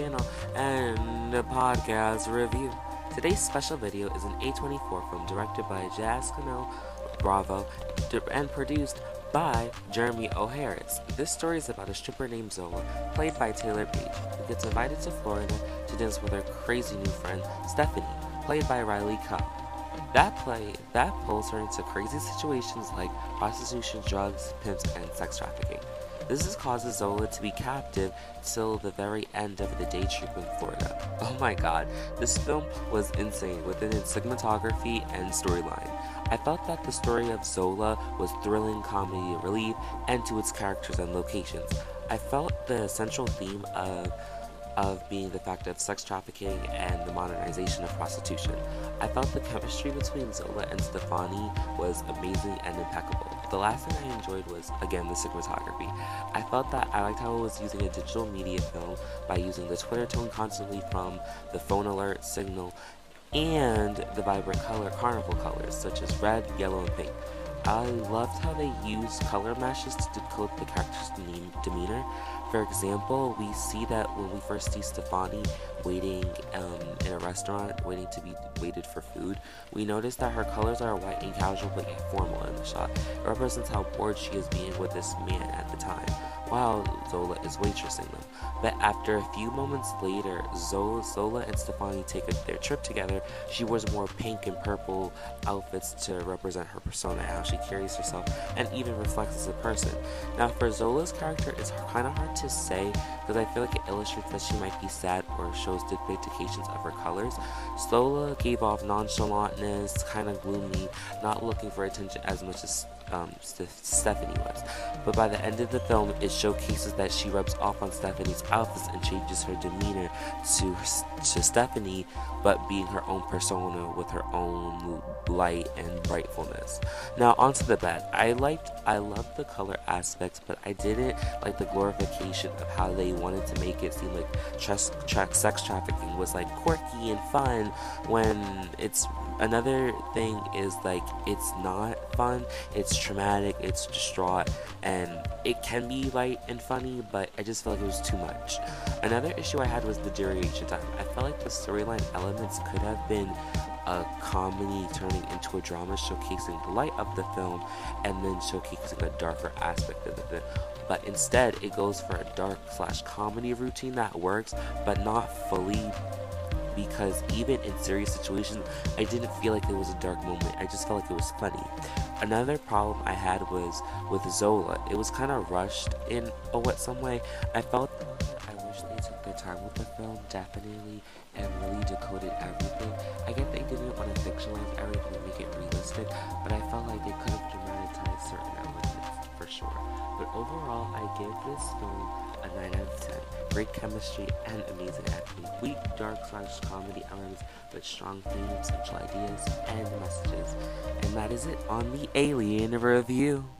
channel and a podcast review. Today's special video is an A24 film directed by Janicza Bravo and produced by Jeremy O. Harris. This story is about a stripper named Zola, played by Taylour Paige, who gets invited to Florida to dance with her crazy new friend, Stefani, played by Riley Cobb. That play that pulls her into crazy situations like prostitution, drugs, pimps, and sex trafficking. This is causes Zola to be captive till the very end of the day trip in Florida. Oh my god, this film was insane within its cinematography and storyline. I felt that the story of Zola was thrilling comedy relief and to its characters and locations. I felt the central theme of of being the fact of sex trafficking and the modernization of prostitution. I felt the chemistry between Zola and Stefani was amazing and impeccable. The last thing I enjoyed was, again, the cinematography. I felt that I liked how it was using a digital media film by using the Twitter tone constantly from the phone alert signal and the vibrant color carnival colors such as red, yellow, and pink. I loved how they used color meshes to decode the character's demeanor. For example, we see that when we first see Stefani waiting um, in a restaurant, waiting to be waited for food, we notice that her colors are white and casual but formal in the shot. It represents how bored she is being with this man at the time while Zola is waitressing them. But after a few moments later, Zola, Zola and Stefani take a, their trip together. She wears more pink and purple outfits to represent her persona, how she carries herself, and even reflects as a person. Now, for Zola's character, it's kind of hard to say because I feel like it illustrates that she might be sad or shows depictions of her colors. Zola gave off nonchalantness, kind of gloomy, not looking for attention as much as um, Stefani was. But by the end of the film, it showcases that she rubs off on Stefani's outfits and changes her demeanor to to Stefani, but being her own persona with her own light and brightfulness. Now onto the bed. I liked, I loved the color aspects, but I didn't like the glorification of how they wanted to make it seem like sex trafficking was like quirky and fun when it's another thing is like it's not fun it's traumatic it's distraught and it can be light and funny but i just felt like it was too much. Another issue i had was the duration time. I felt like the storyline elements could have been a comedy turning into a drama showcasing the light of the film and then showcasing a darker aspect of film but instead it goes for a dark slash comedy routine that works but not fully because even in serious situations, I didn't feel like it was a dark moment. I just felt like it was funny. Another problem I had was with Zola. It was kind of rushed in a what some way. I felt I wish they took their time with the film, definitely, and really decoded everything. I get they didn't want to fictionalize everything and make it realistic, but I felt like they could have dramatized certain elements for sure. But overall, I give this film a 9 out of 10. Great chemistry and amazing acting. Weak, dark slash comedy elements, but strong themes, central ideas, and messages. And that is it on the Alien Review.